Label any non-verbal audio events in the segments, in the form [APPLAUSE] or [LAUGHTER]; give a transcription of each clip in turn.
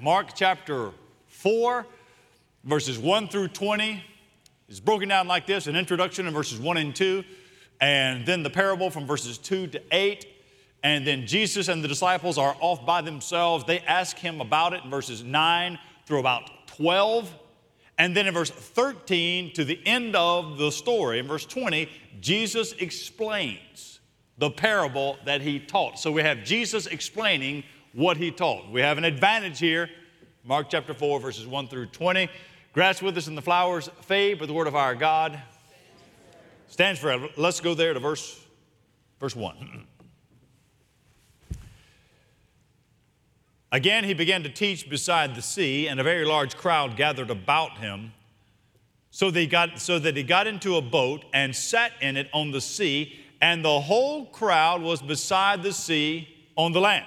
Mark chapter 4, verses 1 through 20 is broken down like this an introduction in verses 1 and 2, and then the parable from verses 2 to 8. And then Jesus and the disciples are off by themselves. They ask him about it in verses 9 through about 12. And then in verse 13 to the end of the story, in verse 20, Jesus explains the parable that he taught. So we have Jesus explaining what he taught. We have an advantage here. Mark chapter 4, verses 1 through 20. Grass with us and the flowers fade, but the word of our God stands forever. Let's go there to verse, verse 1. [CLEARS THROAT] Again, he began to teach beside the sea, and a very large crowd gathered about him. So, they got, so that he got into a boat and sat in it on the sea, and the whole crowd was beside the sea on the land.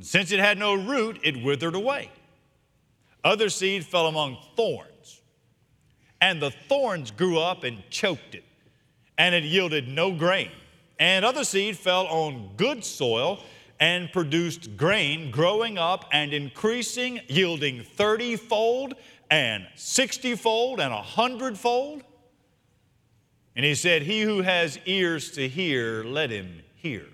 Since it had no root, it withered away. Other seed fell among thorns, and the thorns grew up and choked it, and it yielded no grain. And other seed fell on good soil and produced grain growing up and increasing, yielding 30 fold and 60 fold and 100 fold. And he said, He who has ears to hear, let him hear.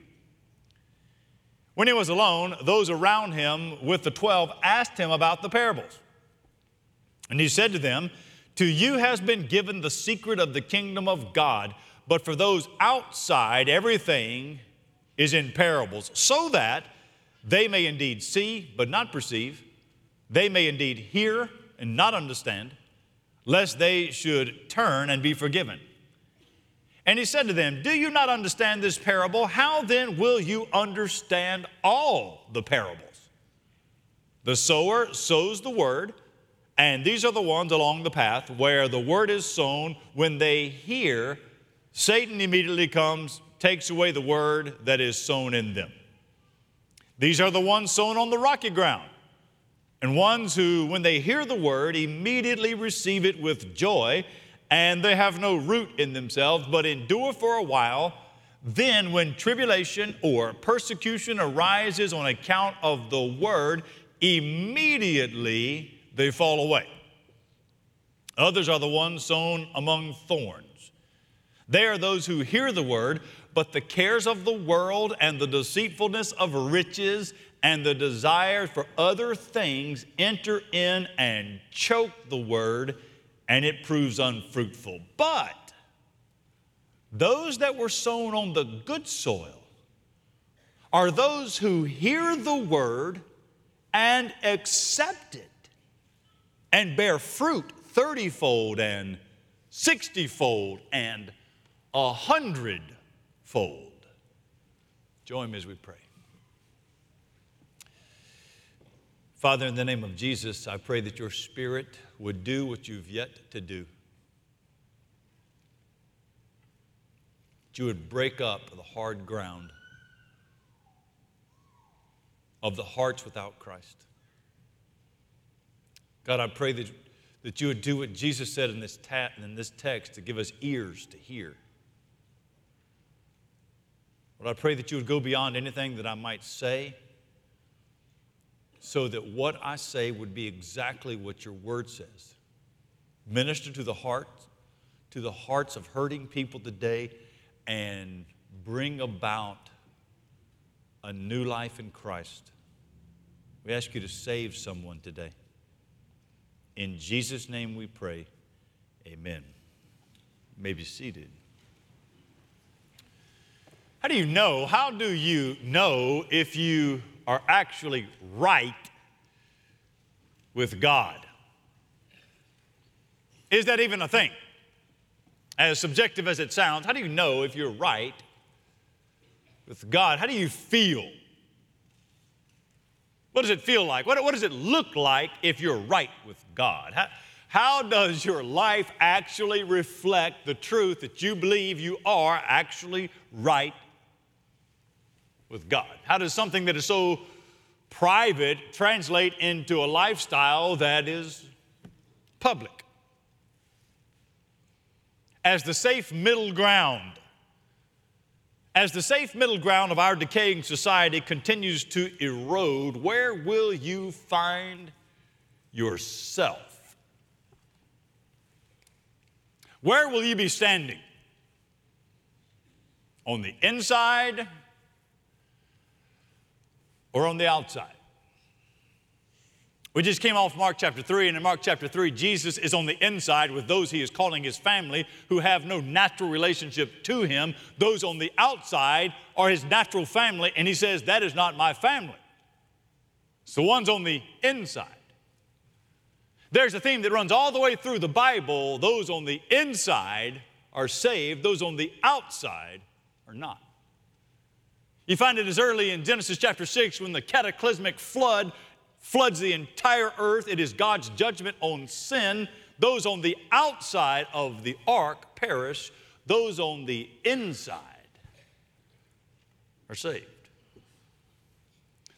When he was alone, those around him with the twelve asked him about the parables. And he said to them, To you has been given the secret of the kingdom of God, but for those outside, everything is in parables, so that they may indeed see but not perceive, they may indeed hear and not understand, lest they should turn and be forgiven. And he said to them, Do you not understand this parable? How then will you understand all the parables? The sower sows the word, and these are the ones along the path where the word is sown. When they hear, Satan immediately comes takes away the word that is sown in them. These are the ones sown on the rocky ground, and ones who, when they hear the word, immediately receive it with joy, and they have no root in themselves, but endure for a while. Then, when tribulation or persecution arises on account of the word, immediately they fall away. Others are the ones sown among thorns. They are those who hear the word, but the cares of the world and the deceitfulness of riches and the desire for other things enter in and choke the word, and it proves unfruitful. But those that were sown on the good soil are those who hear the word and accept it and bear fruit thirtyfold and sixtyfold and a hundred fold. Join me as we pray. Father, in the name of Jesus, I pray that your Spirit would do what you've yet to do. That you would break up the hard ground of the hearts without Christ. God, I pray that, that you would do what Jesus said in this, ta- in this text to give us ears to hear Lord, I pray that you would go beyond anything that I might say so that what I say would be exactly what your word says. Minister to the heart, to the hearts of hurting people today and bring about a new life in Christ. We ask you to save someone today. In Jesus' name we pray. Amen. You may be seated. How do you know? How do you know if you are actually right with God? Is that even a thing? As subjective as it sounds, how do you know if you're right with God? How do you feel What does it feel like? What, what does it look like if you're right with God? How, how does your life actually reflect the truth that you believe you are actually right with God? How does something that is so private translate into a lifestyle that is public? As the safe middle ground as the safe middle ground of our decaying society continues to erode, where will you find yourself? Where will you be standing? On the inside or on the outside? We just came off Mark chapter 3, and in Mark chapter 3, Jesus is on the inside with those he is calling his family who have no natural relationship to him. Those on the outside are his natural family, and he says, That is not my family. It's the ones on the inside. There's a theme that runs all the way through the Bible. Those on the inside are saved, those on the outside are not. You find it as early in Genesis chapter 6 when the cataclysmic flood floods the entire earth. It is God's judgment on sin. Those on the outside of the ark perish, those on the inside are saved.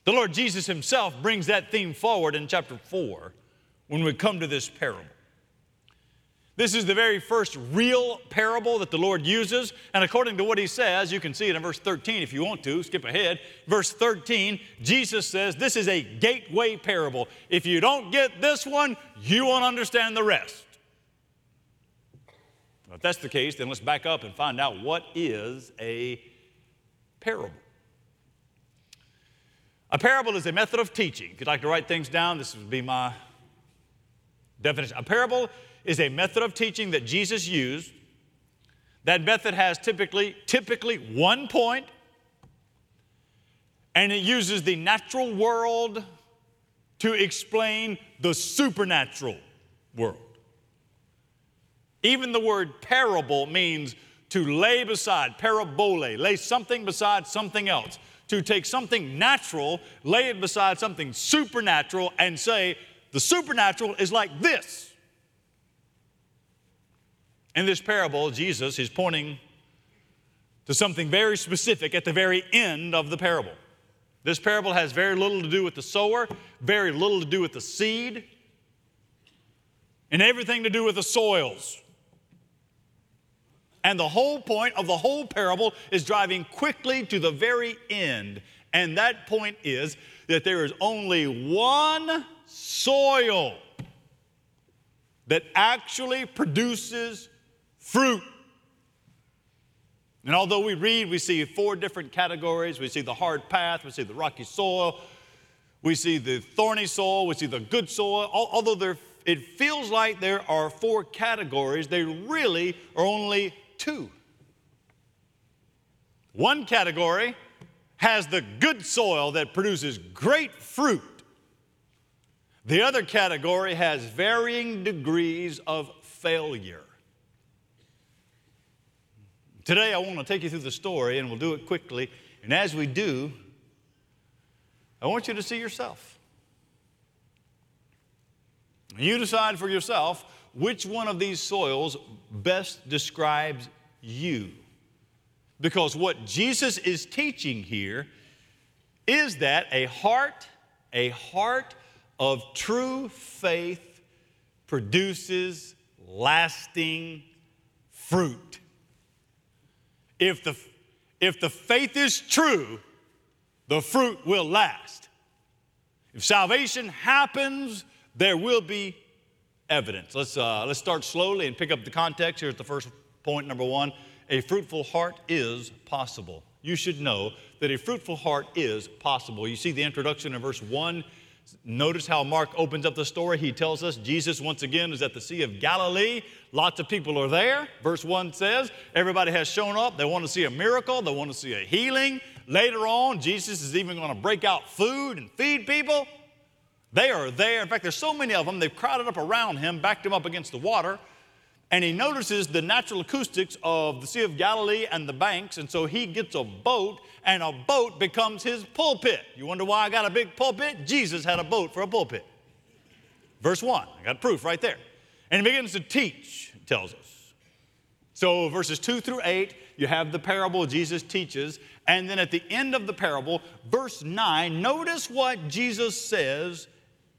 The Lord Jesus Himself brings that theme forward in chapter 4 when we come to this parable. This is the very first real parable that the Lord uses. And according to what he says, you can see it in verse 13 if you want to, skip ahead. Verse 13, Jesus says, This is a gateway parable. If you don't get this one, you won't understand the rest. If that's the case, then let's back up and find out what is a parable. A parable is a method of teaching. If you'd like to write things down, this would be my definition. A parable is a method of teaching that Jesus used. That method has typically, typically one point, and it uses the natural world to explain the supernatural world. Even the word parable means to lay beside, parabole, lay something beside something else. To take something natural, lay it beside something supernatural, and say, the supernatural is like this. In this parable, Jesus is pointing to something very specific at the very end of the parable. This parable has very little to do with the sower, very little to do with the seed, and everything to do with the soils. And the whole point of the whole parable is driving quickly to the very end. And that point is that there is only one soil that actually produces fruit. And although we read, we see four different categories. We see the hard path, we see the rocky soil, we see the thorny soil, we see the good soil. Although there, it feels like there are four categories, they really are only two. One category has the good soil that produces great fruit. The other category has varying degrees of failure. Today, I want to take you through the story, and we'll do it quickly. And as we do, I want you to see yourself. You decide for yourself which one of these soils best describes you. Because what Jesus is teaching here is that a heart, a heart of true faith produces lasting fruit. If the, if the faith is true, the fruit will last. If salvation happens, there will be evidence. Let's, uh, let's start slowly and pick up the context. Here's the first point, number one. A fruitful heart is possible. You should know that a fruitful heart is possible. You see the introduction in verse 1 Notice how Mark opens up the story. He tells us Jesus, once again, is at the Sea of Galilee. Lots of people are there. Verse 1 says, Everybody has shown up. They want to see a miracle, they want to see a healing. Later on, Jesus is even going to break out food and feed people. They are there. In fact, there's so many of them, they've crowded up around him, backed him up against the water. And he notices the natural acoustics of the Sea of Galilee and the banks, and so he gets a boat, and a boat becomes his pulpit. You wonder why I got a big pulpit? Jesus had a boat for a pulpit. Verse 1, I got proof right there. And he begins to teach, tells us. So, verses 2 through 8, you have the parable Jesus teaches. And then at the end of the parable, verse 9, notice what Jesus says.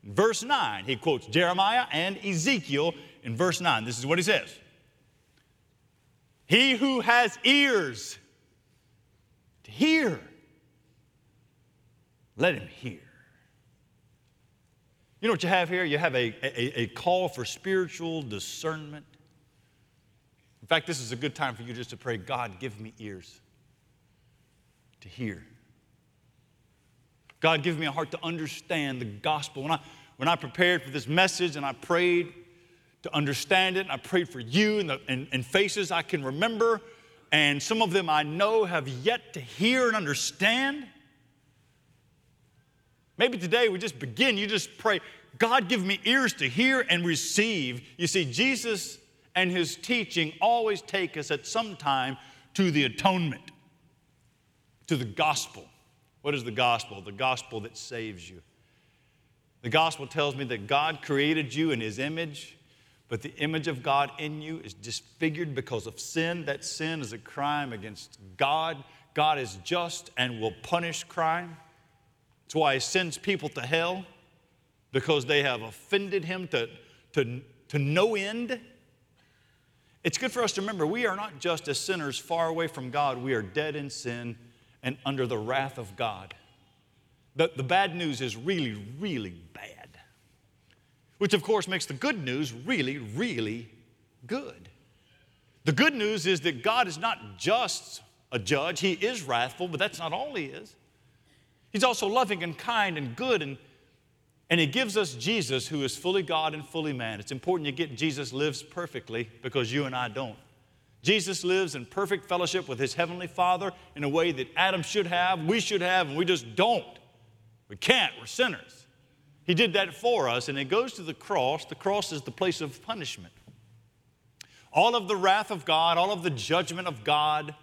Verse 9, he quotes Jeremiah and Ezekiel in verse 9. This is what he says He who has ears to hear, let him hear. You know what you have here? You have a, a, a call for spiritual discernment. In fact, this is a good time for you just to pray God, give me ears to hear. God, give me a heart to understand the gospel. When I, when I prepared for this message and I prayed to understand it, and I prayed for you and, the, and, and faces I can remember, and some of them I know have yet to hear and understand. Maybe today we just begin, you just pray, God, give me ears to hear and receive. You see, Jesus and his teaching always take us at some time to the atonement, to the gospel. What is the gospel? The gospel that saves you. The gospel tells me that God created you in his image, but the image of God in you is disfigured because of sin. That sin is a crime against God. God is just and will punish crime. That's why he sends people to hell because they have offended him to, to, to no end. It's good for us to remember we are not just as sinners far away from God, we are dead in sin and under the wrath of God. The, the bad news is really, really which of course makes the good news really, really good. The good news is that God is not just a judge, He is wrathful, but that's not all He is. He's also loving and kind and good and and he gives us Jesus, who is fully God and fully man. It's important you get Jesus lives perfectly because you and I don't. Jesus lives in perfect fellowship with his heavenly Father in a way that Adam should have, we should have, and we just don't. We can't, we're sinners. He did that for us, and it goes to the cross. The cross is the place of punishment. All of the wrath of God, all of the judgment of God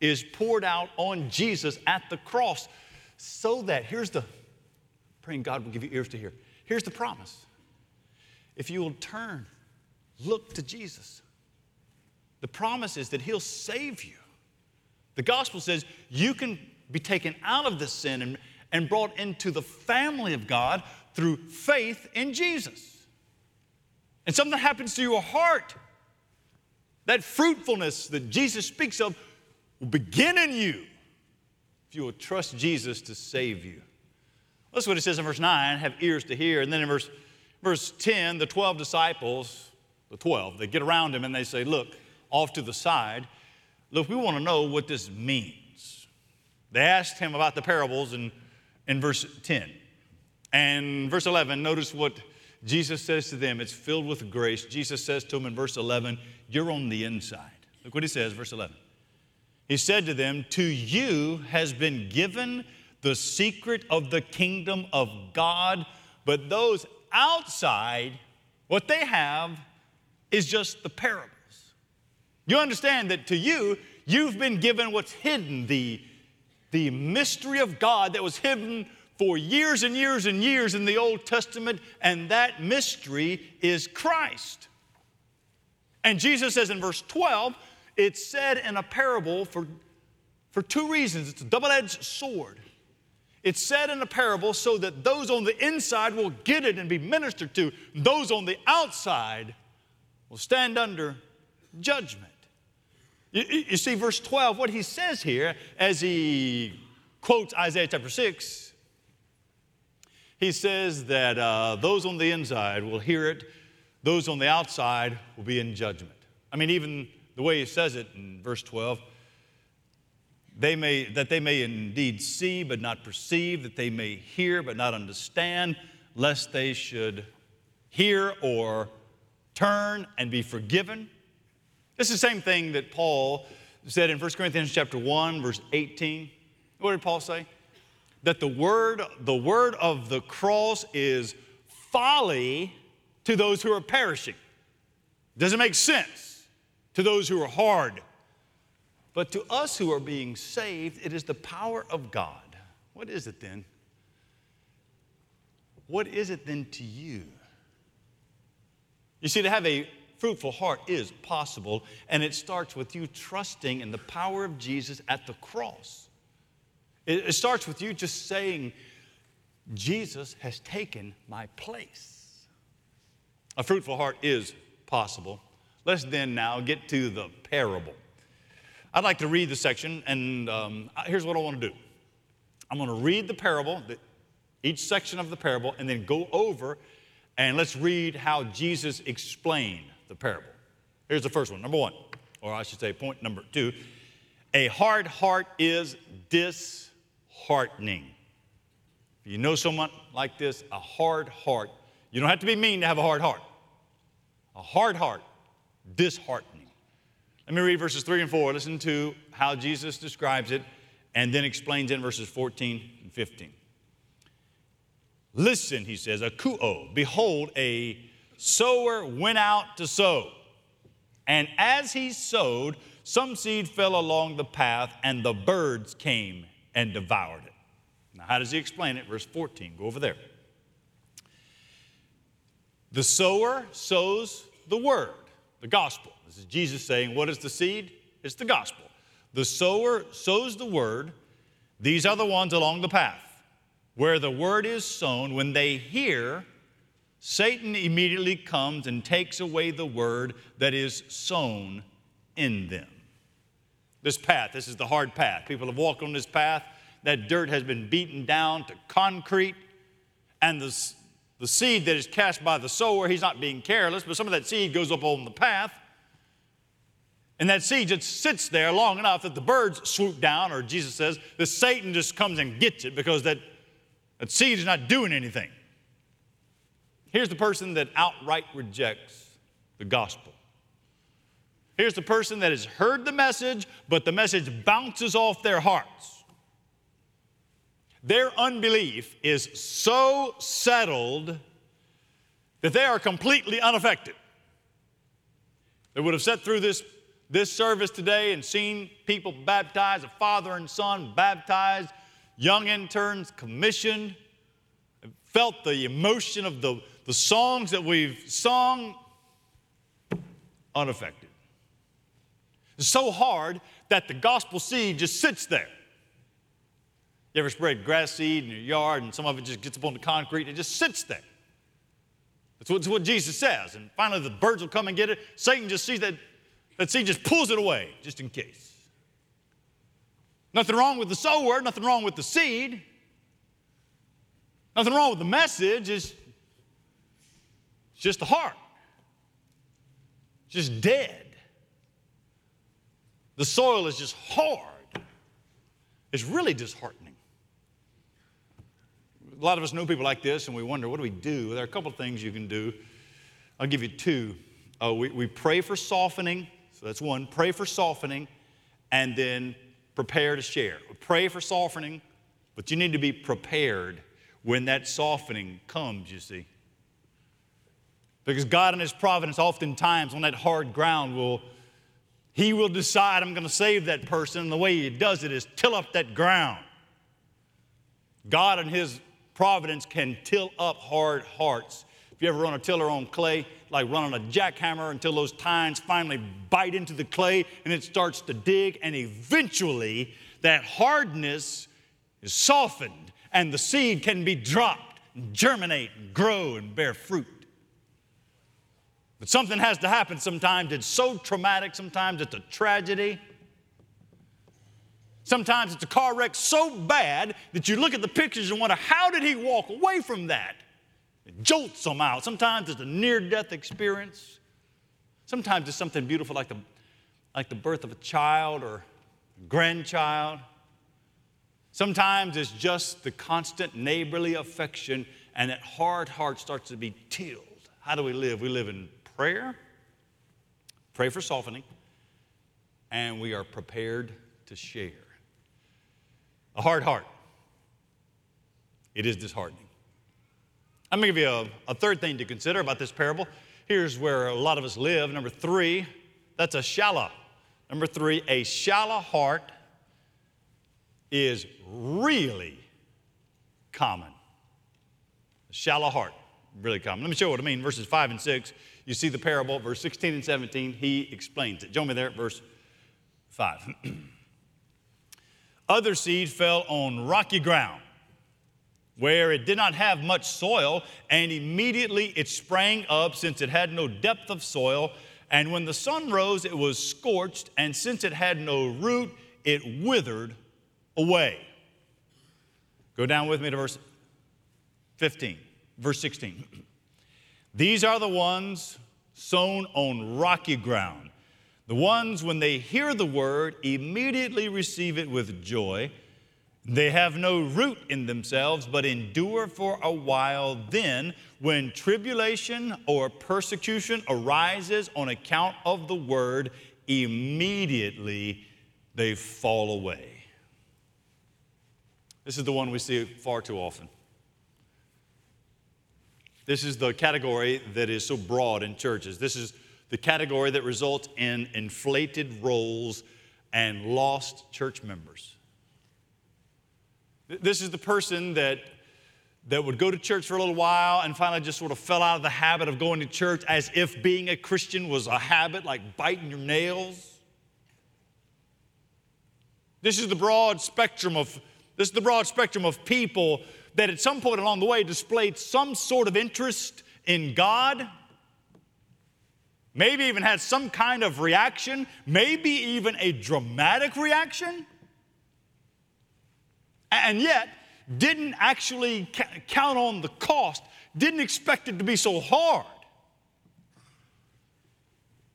is poured out on Jesus at the cross so that, here's the praying God will give you ears to hear. Here's the promise if you will turn, look to Jesus, the promise is that He'll save you. The gospel says you can be taken out of the sin and, and brought into the family of God through faith in Jesus. And something happens to your heart. That fruitfulness that Jesus speaks of will begin in you if you will trust Jesus to save you. That's what it says in verse 9 have ears to hear. And then in verse, verse 10, the 12 disciples, the 12, they get around him and they say, Look, off to the side, look, we want to know what this means. They asked him about the parables in, in verse 10. And verse 11, notice what Jesus says to them. It's filled with grace. Jesus says to them in verse 11, You're on the inside. Look what he says, verse 11. He said to them, To you has been given the secret of the kingdom of God. But those outside, what they have is just the parables. You understand that to you, you've been given what's hidden, the, the mystery of God that was hidden for years and years and years in the Old Testament, and that mystery is Christ. And Jesus says in verse 12, it's said in a parable for, for two reasons. It's a double edged sword. It's said in a parable so that those on the inside will get it and be ministered to. Those on the outside will stand under judgment. You, you, see, verse 12, what he says here as he quotes Isaiah chapter 6, he says that uh, those on the inside will hear it, those on the outside will be in judgment. I mean, even the way he says it in verse 12, they may, that they may indeed see but not perceive, that they may hear but not understand, lest they should hear or turn and be forgiven. This is the same thing that Paul said in 1 Corinthians chapter 1, verse 18. What did Paul say? That the word, the word of the cross is folly to those who are perishing. Doesn't make sense to those who are hard. But to us who are being saved, it is the power of God. What is it then? What is it then to you? You see, to have a fruitful heart is possible, and it starts with you trusting in the power of Jesus at the cross. It, it starts with you just saying, Jesus has taken my place. A fruitful heart is possible. Let's then now get to the parable. I'd like to read the section, and um, here's what I want to do I'm going to read the parable, each section of the parable, and then go over and let's read how Jesus explained the parable. Here's the first one. Number one, or I should say, point number two a hard heart is disheartening. If you know someone like this, a hard heart, you don't have to be mean to have a hard heart. A hard heart, disheartening. Let me read verses 3 and 4. Listen to how Jesus describes it and then explains in verses 14 and 15. Listen, he says, a akuo, behold, a sower went out to sow. And as he sowed, some seed fell along the path, and the birds came and devoured it. Now, how does he explain it? Verse 14, go over there. The sower sows the word, the gospel. This is Jesus saying, What is the seed? It's the gospel. The sower sows the word. These are the ones along the path. Where the word is sown, when they hear, Satan immediately comes and takes away the word that is sown in them. This path, this is the hard path. People have walked on this path. That dirt has been beaten down to concrete. And the, the seed that is cast by the sower, he's not being careless, but some of that seed goes up on the path. And that seed just sits there long enough that the birds swoop down, or Jesus says, the Satan just comes and gets it because that, that seed is not doing anything. Here's the person that outright rejects the gospel. Here's the person that has heard the message, but the message bounces off their hearts. Their unbelief is so settled that they are completely unaffected. They would have sat through this, this service today and seen people baptized, a father and son baptized, young interns commissioned, felt the emotion of the the songs that we've sung, unaffected. So hard that the gospel seed just sits there. You ever spread grass seed in your yard and some of it just gets up on the concrete and it just sits there? That's what, that's what Jesus says. And finally, the birds will come and get it. Satan just sees that, that seed, just pulls it away, just in case. Nothing wrong with the sower, nothing wrong with the seed, nothing wrong with the message. It's it's just the heart. It's just dead. The soil is just hard. It's really disheartening. A lot of us know people like this and we wonder, what do we do? There are a couple of things you can do. I'll give you two. Uh, we, we pray for softening. So that's one. Pray for softening and then prepare to share. Pray for softening, but you need to be prepared when that softening comes, you see. Because God in His providence, oftentimes on that hard ground, will He will decide, I'm going to save that person. And the way He does it is till up that ground. God and His providence can till up hard hearts. If you ever run a tiller on clay, like running a jackhammer until those tines finally bite into the clay and it starts to dig, and eventually that hardness is softened and the seed can be dropped, and germinate, and grow, and bear fruit. But something has to happen sometimes. It's so traumatic, sometimes it's a tragedy. Sometimes it's a car wreck so bad that you look at the pictures and wonder, how did he walk away from that? It jolts them out. Sometimes it's a near death experience. Sometimes it's something beautiful like the, like the birth of a child or a grandchild. Sometimes it's just the constant neighborly affection, and that hard heart starts to be tilled. How do we live? We live in prayer, pray for softening, and we are prepared to share. A hard heart, it is disheartening. I'm going to give you a, a third thing to consider about this parable. here's where a lot of us live. Number three, that's a shallow. Number three, a shallow heart is really common. A shallow heart, really common. Let me show you what I mean. Verses 5 and 6, you see the parable, verse 16 and 17, he explains it. Join me there at verse 5. [CLEARS THROAT] Other seed fell on rocky ground where it did not have much soil, and immediately it sprang up since it had no depth of soil. And when the sun rose, it was scorched, and since it had no root, it withered away. Go down with me to verse 15, verse 16. [CLEARS THROAT] These are the ones sown on rocky ground. The ones, when they hear the word, immediately receive it with joy they have no root in themselves, but endure for a while. Then, when tribulation or persecution arises on account of the word, immediately they fall away. This is the one we see far too often. This is the category that is so broad in churches. This is the category that results in inflated rolls and lost church members. This is the person that, that would go to church for a little while and finally just sort of fell out of the habit of going to church as if being a Christian was a habit, like biting your nails. This is the broad spectrum of this is the broad spectrum of people that at some point along the way displayed some sort of interest in God, maybe even had some kind of reaction, maybe even a dramatic reaction and yet didn't actually count on the cost, didn't expect it to be so hard.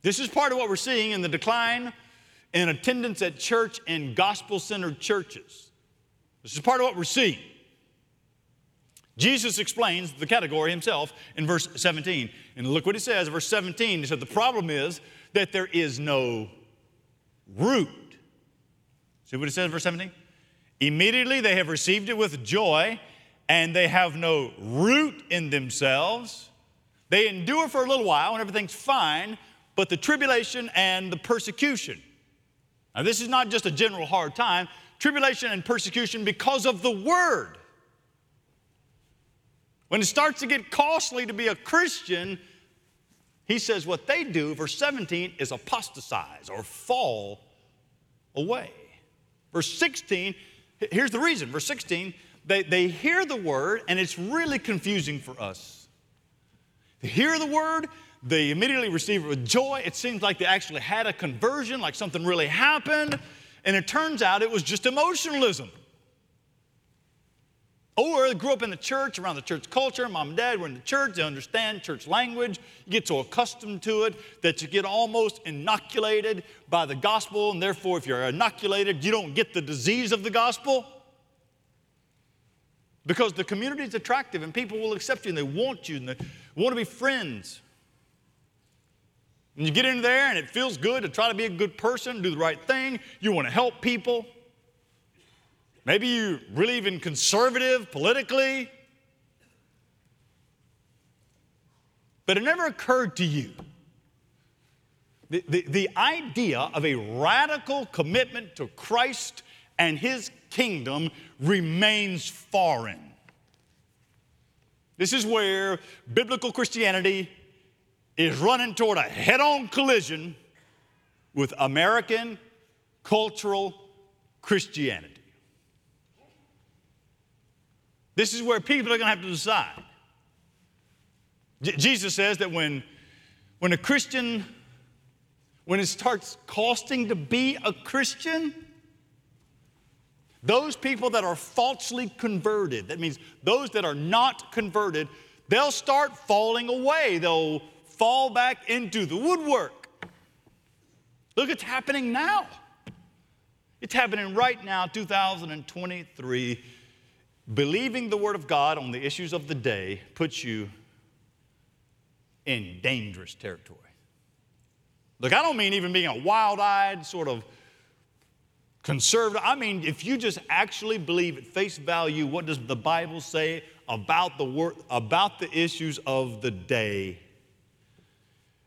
This is part of what we're seeing in the decline in attendance at church and gospel centered churches. This is part of what we're seeing. Jesus explains the category himself in verse 17. And look what he says, in verse 17. He said, The problem is that there is no root. See what he says, in verse 17? Immediately they have received it with joy, and they have no root in themselves. They endure for a little while and everything's fine, but the tribulation and the persecution. Now, this is not just a general hard time, tribulation and persecution because of the word. When it starts to get costly to be a Christian, he says what they do, verse 17, is apostatize or fall away. Verse 16, Here's the reason, verse 16, they, they hear the word, and it's really confusing for us. They hear the word, they immediately receive it with joy. It seems like they actually had a conversion, like something really happened, and it turns out it was just emotionalism. Or grew up in the church, around the church culture. Mom and dad were in the church. They understand church language. You get so accustomed to it that you get almost inoculated by the gospel. And therefore, if you're inoculated, you don't get the disease of the gospel. Because the community is attractive and people will accept you and they want you and they want to be friends. And you get in there and it feels good to try to be a good person, do the right thing. You want to help people. Maybe you're really even conservative politically. But it never occurred to you. The, the, the idea of a radical commitment to Christ and his kingdom remains foreign. This is where biblical Christianity is running toward a head on collision with American cultural Christianity. This is where people are going to have to decide. J- Jesus says that when, when a Christian, when it starts costing to be a Christian, those people that are falsely converted, that means those that are not converted, they'll start falling away. They'll fall back into the woodwork. Look, it's happening now. It's happening right now, 2023 Believing the Word of God on the issues of the day puts you in dangerous territory. Look, I don't mean even being a wild eyed, sort of conservative. I mean, if you just actually believe at face value, what does the Bible say about the, word, about the issues of the day?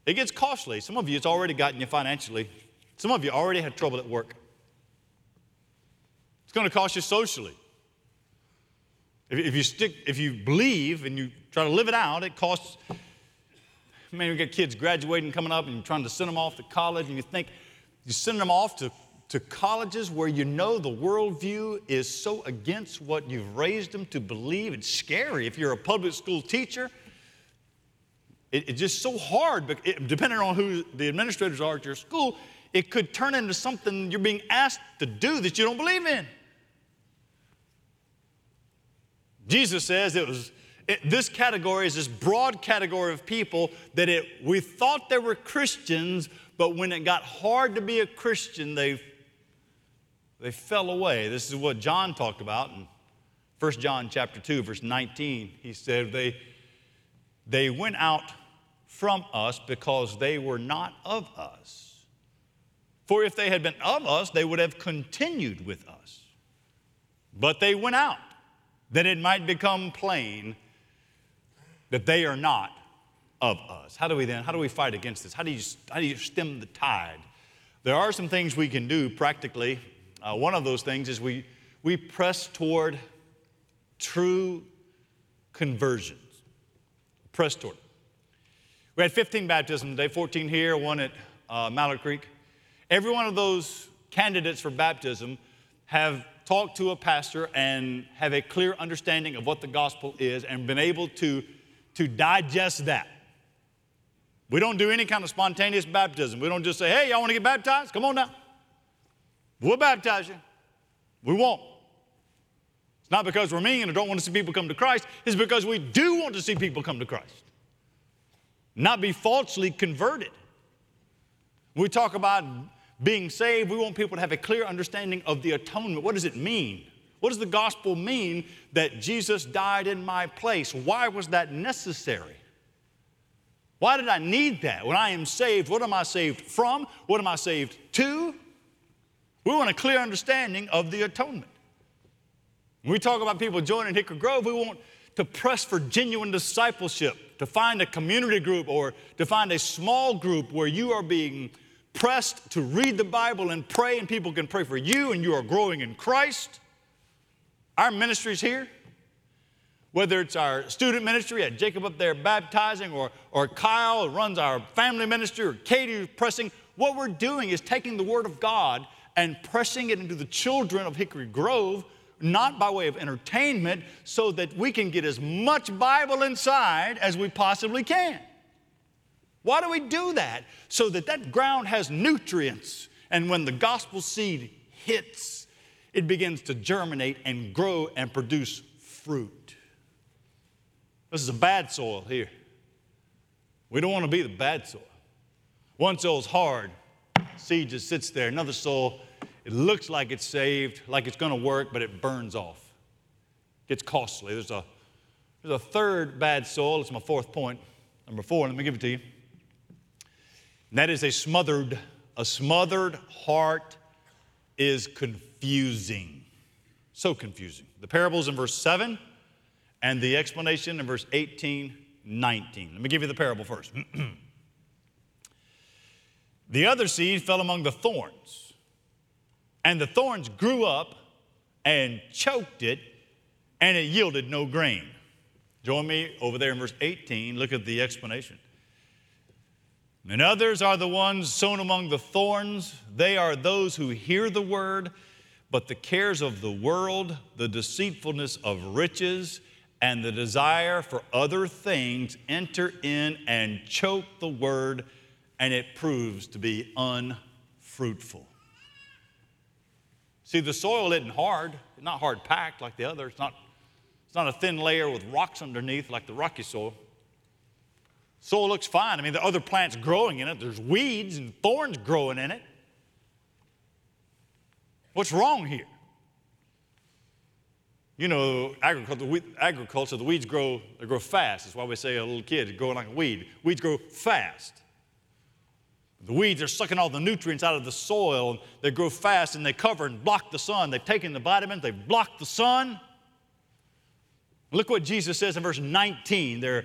It gets costly. Some of you, it's already gotten you financially. Some of you already had trouble at work. It's going to cost you socially. If, you stick, if you believe and you try to live it out, it costs. I mean, we got kids graduating coming up and you're trying to send them off to college, and you think you send them off to, to colleges where you know the worldview is so against what you've raised them to believe. It's scary. If you're a public school teacher, it, it's just so hard, but it, depending on who the administrators are at your school, it could turn into something you're being asked to do that you don't believe in. Jesus says it was it, this category is this broad category of people that it, we thought they were Christians, but when it got hard to be a Christian, they, they fell away. This is what John talked about in 1 John chapter 2, verse 19. He said, they, they went out from us because they were not of us. For if they had been of us, they would have continued with us. But they went out, that it might become plain that they are not of us. How do we then, how do we fight against this? How do you, how do you stem the tide? There are some things we can do practically. Uh, one of those things is we, we press toward true conversions. Press toward we had 15 baptisms today, 14 here, one at uh, Mallard Creek. Every one of those candidates for baptism have talked to a pastor and have a clear understanding of what the gospel is and been able to, to digest that. We don't do any kind of spontaneous baptism. We don't just say, hey, y'all want to get baptized? Come on now. We'll baptize you. We won't. It's not because we're mean and don't want to see people come to Christ, it's because we do want to see people come to Christ not be falsely converted. When we talk about being saved, we want people to have a clear understanding of the atonement. What does it mean? What does the gospel mean that Jesus died in my place? Why was that necessary? Why did I need that? When I am saved, what am I saved from? What am I saved to? We want a clear understanding of the atonement. When we talk about people joining Hickory Grove, we want to press for genuine discipleship, to find a community group or to find a small group where you are being pressed to read the Bible and pray, and people can pray for you and you are growing in Christ. Our ministries here, whether it's our student ministry at Jacob up there baptizing, or, or Kyle runs our family ministry, or Katie pressing, what we're doing is taking the Word of God and pressing it into the children of Hickory Grove not by way of entertainment, so that we can get as much Bible inside as we possibly can. Why do we do that? So that that ground has nutrients, and when the gospel seed hits, it begins to germinate and grow and produce fruit. This is a bad soil here. We don't want to be the bad soil. One soil is hard, seed just sits there. Another soil it looks like it's saved, like it's going to work, but it burns off. It gets costly. There's a, there's a third bad soil. It's my fourth point. Number four, let me give it to you. And that is a smothered, a smothered heart is confusing. So confusing. The parables in verse 7 and the explanation in verse 18, 19. Let me give you the parable first. [CLEARS THROAT] the other seed fell among the thorns and the thorns grew up and choked it, and it yielded no grain. Join me over there in verse 18. Look at the explanation. And others are the ones sown among the thorns. They are those who hear the word, but the cares of the world, the deceitfulness of riches, and the desire for other things enter in and choke the word, and it proves to be unfruitful. See, the soil isn't hard, not hard packed like the other. It's not, it's not a thin layer with rocks underneath like the rocky soil. Soil looks fine. I mean, the other plants growing in it. There's weeds and thorns growing in it. What's wrong here? You know, agriculture, the, agriculture, the weeds grow, they grow fast. That's why we say a little kid growing like a weed. Weeds grow fast. The weeds are sucking all the nutrients out of the soil. They grow fast and they cover and block the sun. They've taken the vitamins, they've blocked the sun. Look what Jesus says in verse 19. There are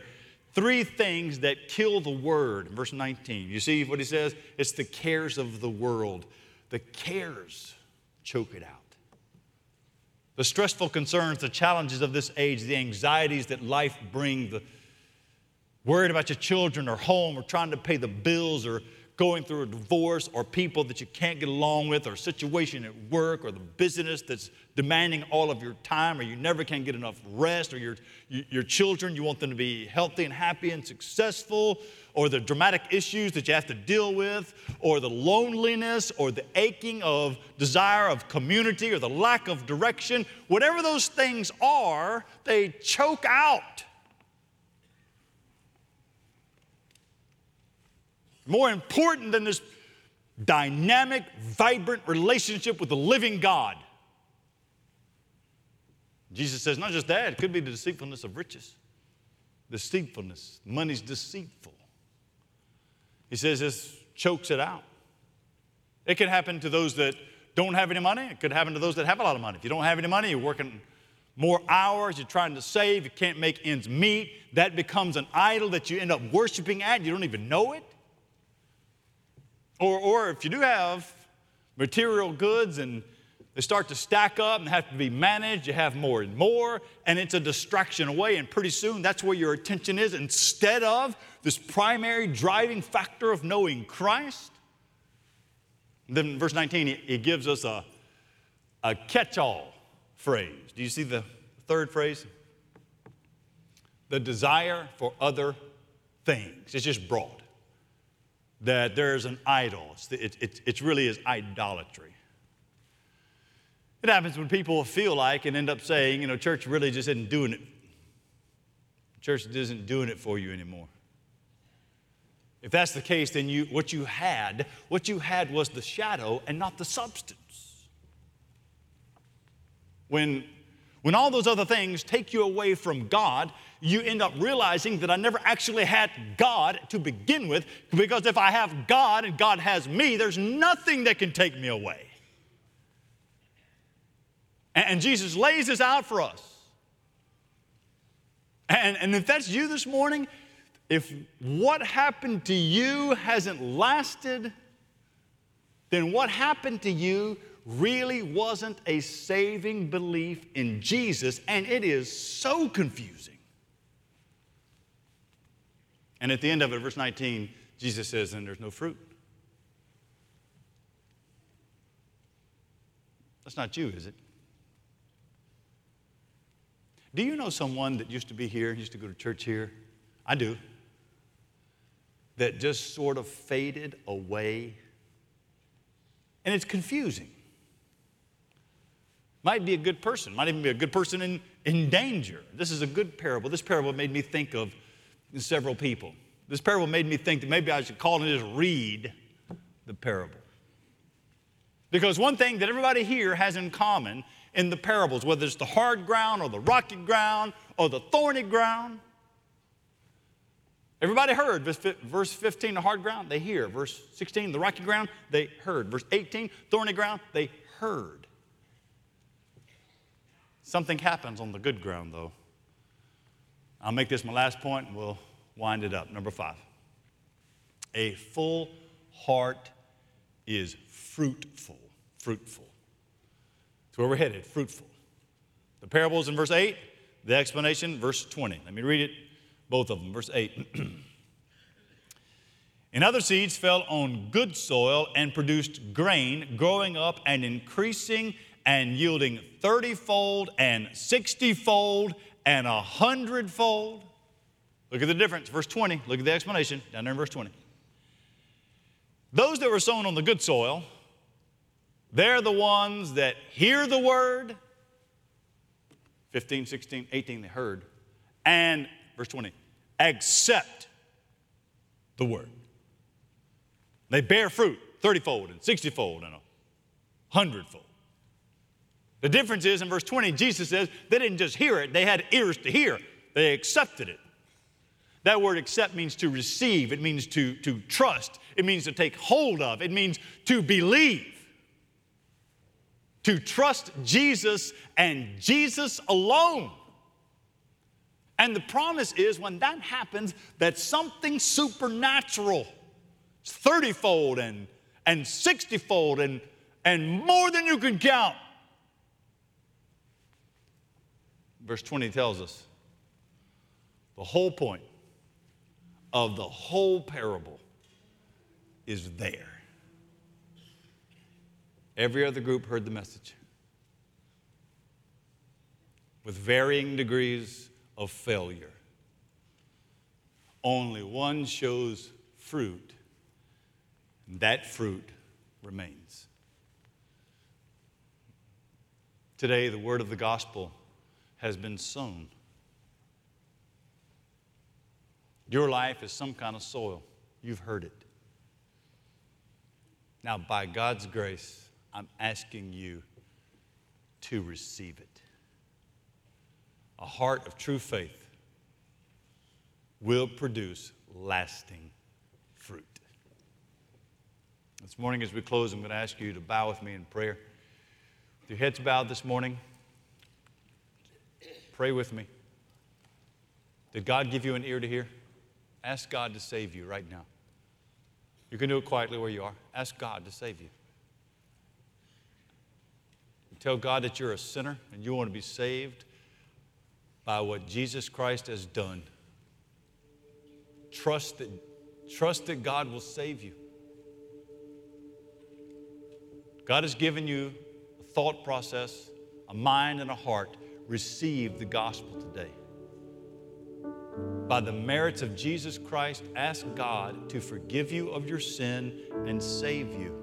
three things that kill the word. Verse 19. You see what he says? It's the cares of the world. The cares choke it out. The stressful concerns, the challenges of this age, the anxieties that life brings, the worried about your children or home or trying to pay the bills or going through a divorce or people that you can't get along with or a situation at work or the business that's demanding all of your time or you never can get enough rest or your, your children, you want them to be healthy and happy and successful or the dramatic issues that you have to deal with or the loneliness or the aching of desire of community or the lack of direction, whatever those things are, they choke out more important than this dynamic, vibrant relationship with the living God. Jesus says, not just that, it could be the deceitfulness of riches. Deceitfulness. Money's deceitful. He says this chokes it out. It can happen to those that don't have any money. It could happen to those that have a lot of money. If you don't have any money, you're working more hours, you're trying to save, you can't make ends meet. That becomes an idol that you end up worshiping at, you don't even know it. Or, or if you do have material goods and they start to stack up and have to be managed, you have more and more, and it's a distraction away, and pretty soon that's where your attention is instead of this primary driving factor of knowing Christ. Then, verse 19, he gives us a, a catch all phrase. Do you see the third phrase? The desire for other things. It's just broad that there's an idol. It, it, it really is idolatry. It happens when people feel like and end up saying, you know, church really just isn't doing it. Church isn't doing it for you anymore. If that's the case, then you, what you had, what you had was the shadow and not the substance. When, when all those other things take you away from God, you end up realizing that I never actually had God to begin with, because if I have God and God has me, there's nothing that can take me away. And, Jesus lays this out for us. And, and if that's you this morning, if what happened to you hasn't lasted, then what happened to you really wasn't a saving belief in Jesus, and it is so confusing. And at the end of it, verse 19, Jesus says, and there's no fruit. That's not you, is it? Do you know someone that used to be here, used to go to church here? I do. That just sort of faded away. And it's confusing. Might be a good person, might even be a good person in, in danger. This is a good parable. This parable made me think of several people. This parable made me think that maybe I should call and just read the parable. Because one thing that everybody here has in common in the parables, whether it's the hard ground or the rocky ground or the thorny ground, everybody heard. Verse 15, the hard ground, they hear. Verse 16, the rocky ground, they heard. Verse 18, thorny ground, they heard. Something happens on the good ground, though. I'll make this my last point and we'll wind it up. Number five. A full heart is fruitful. Fruitful. That's where we're headed, fruitful. The parables in verse 8, the explanation, verse 20. Let me read it, both of them. Verse 8. [CLEARS THROAT] And other seeds fell on good soil and produced grain, growing up and increasing and yielding thirtyfold and sixtyfold and a hundredfold. Look at the difference. Verse 20, look at the explanation down there in verse 20. Those that were sown on the good soil, they're the ones that hear the word. 15, 16, 18, they heard. And, verse 20, accept the word. They bear fruit 30 fold and 60 fold and a hundredfold. The difference is in verse 20, Jesus says they didn't just hear it, they had ears to hear. They accepted it. That word accept means to receive, it means to, to trust, it means to take hold of, it means to believe. To trust Jesus and Jesus alone. And the promise is when that happens, that something supernatural, 30 fold and, and 60 fold and, and more than you can count. Verse 20 tells us the whole point of the whole parable is there. Every other group heard the message with varying degrees of failure. Only one shows fruit, and that fruit remains. Today, the word of the gospel has been sown. Your life is some kind of soil. You've heard it. Now, by God's grace, I'm asking you to receive it. A heart of true faith will produce lasting fruit. This morning, as we close, I'm going to ask you to bow with me in prayer. With your heads bowed this morning, pray with me. Did God give you an ear to hear? Ask God to save you right now. You can do it quietly where you are. Ask God to save you. Tell God that you're a sinner and you want to be saved by what Jesus Christ has done. Trust that, trust that God will save you. God has given you a thought process, a mind, and a heart. Receive the gospel today. By the merits of Jesus Christ, ask God to forgive you of your sin and save you.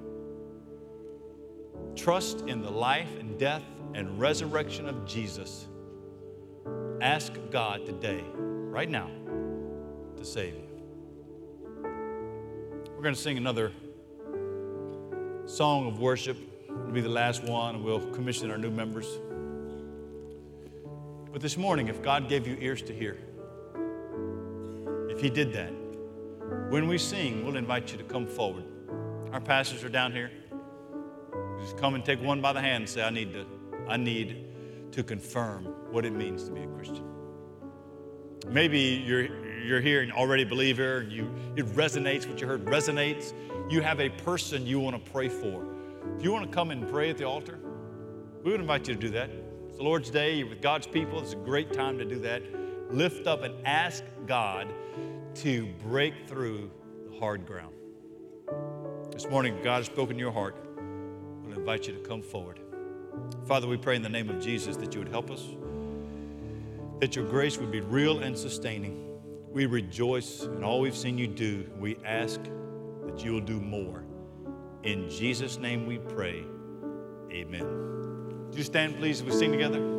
Trust in the life and death and resurrection of Jesus. Ask God today, right now, to save you. We're going to sing another song of worship. It'll be the last one, and we'll commission our new members. But this morning, if God gave you ears to hear, if He did that, when we sing, we'll invite you to come forward. Our pastors are down here. Just come and take one by the hand and say, I need to, I need to confirm what it means to be a Christian. Maybe you're, you're here and already believer, and you, it resonates, what you heard resonates. You have a person you want to pray for. If you want to come and pray at the altar, we would invite you to do that. It's the Lord's Day, you're with God's people. It's a great time to do that. Lift up and ask God to break through the hard ground. This morning, God has spoken to your heart. Will invite you to come forward. Father, we pray in the name of Jesus that you would help us, that your grace would be real and sustaining. We rejoice in all we've seen you do. We ask that you will do more. In Jesus' name we pray. Amen. Would you stand, please, as we sing together?